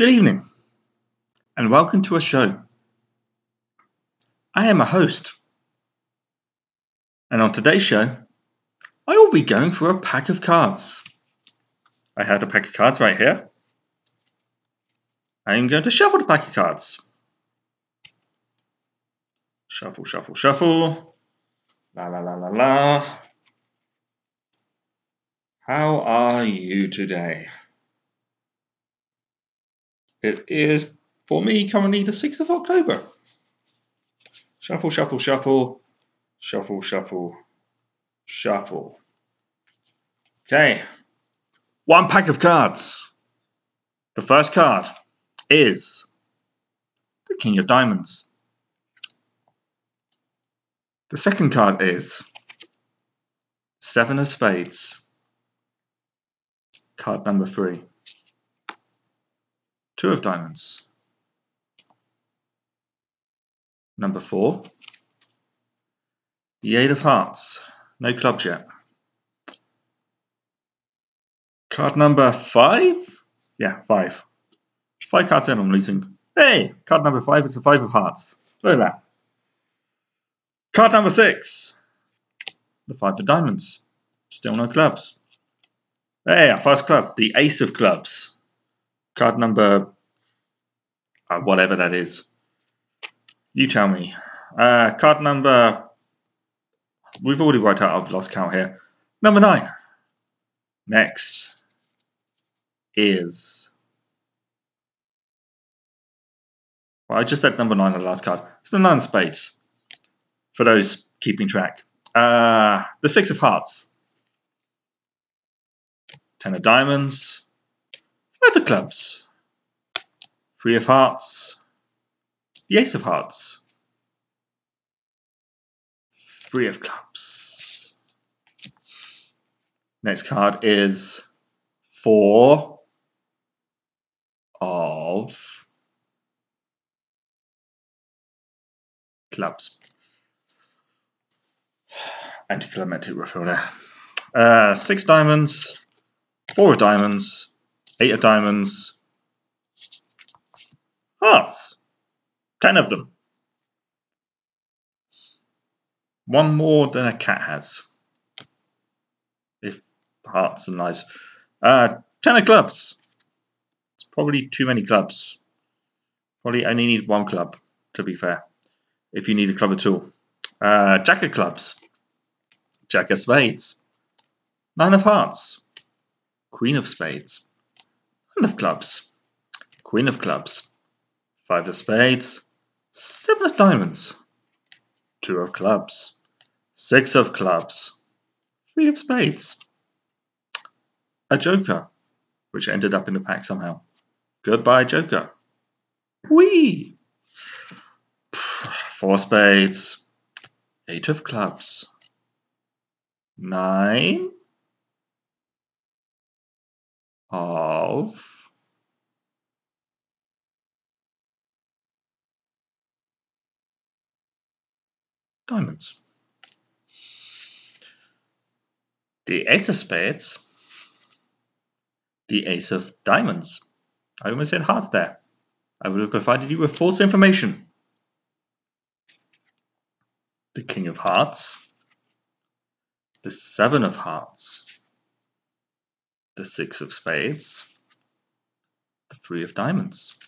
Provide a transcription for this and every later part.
Good evening, and welcome to a show. I am a host, and on today's show, I will be going for a pack of cards. I have a pack of cards right here. I am going to shuffle the pack of cards. Shuffle, shuffle, shuffle. La la la la la. How are you today? It is, for me, currently the 6th of October. Shuffle, shuffle, shuffle. Shuffle, shuffle, shuffle. Okay. One pack of cards. The first card is the King of Diamonds. The second card is Seven of Spades. Card number three. Two of Diamonds. Number four. The Eight of Hearts. No clubs yet. Card number five? Yeah, five. Five cards in, I'm losing. Hey, card number five is the Five of Hearts. Look at that. Card number six. The Five of Diamonds. Still no clubs. Hey, our first club, the Ace of Clubs. Card number, uh, whatever that is. You tell me. Uh, card number, we've already worked out, I've lost count here. Number nine. Next is, well, I just said number nine on the last card. It's the nine spades, for those keeping track. Uh, the six of hearts. Ten of diamonds, of clubs, three of hearts, the ace of hearts, three of clubs. Next card is four of clubs. Anticlimactic refill there. Uh, six diamonds, four of diamonds, eight of diamonds, hearts, ten of them. One more than a cat has. If hearts are nice. Uh, ten of clubs. It's probably too many clubs. Probably only need one club, to be fair. If you need a club at all. Uh, jack of clubs. Jack of spades. Nine of hearts. Queen of spades. Nine of clubs. Queen of clubs. Five of spades. Seven of diamonds. Two of clubs. Six of clubs. Three of spades. A joker, which ended up in the pack somehow. Goodbye, joker. Whee! Four spades. Eight of clubs. Nine of diamonds. The ace of spades. The ace of diamonds. I almost said hearts there. I would have provided you with false information. The king of hearts. The seven of hearts. The six of spades. The three of diamonds.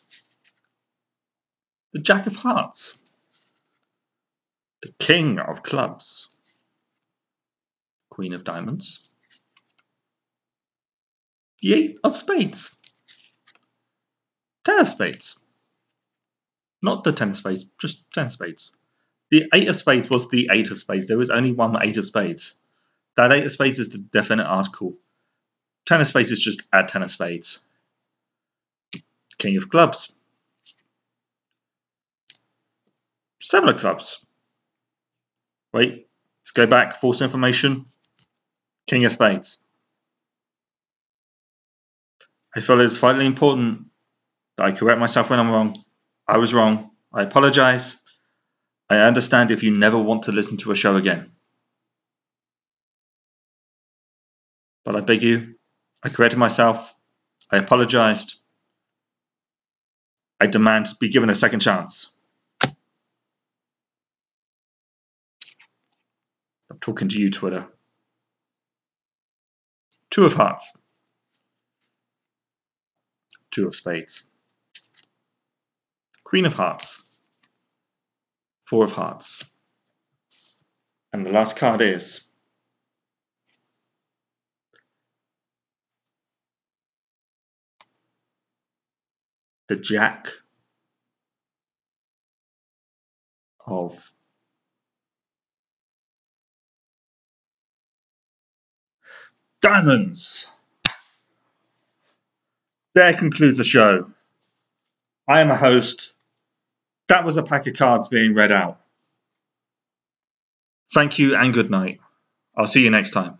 The jack of hearts. The king of clubs. Queen of diamonds. The eight of spades. Ten of spades. Not the ten of spades, just ten of spades. The eight of spades was the eight of spades. There was only one eight of spades. That eight of spades is the definite article. Ten of spades is just add ten of spades. King of clubs. Seven of clubs. Wait, let's go back. False information. King of spades. I feel it's vitally important that I correct myself when I'm wrong. I was wrong. I apologize. I understand if you never want to listen to a show again. But I beg you, I corrected myself. I apologized. I demand to be given a second chance. I'm talking to you, Twitter. Two of hearts. Two of spades. Queen of hearts. Four of hearts. And the last card is the Jack of Diamonds. There concludes the show. I am a host. That was a pack of cards being read out. Thank you and good night. I'll see you next time.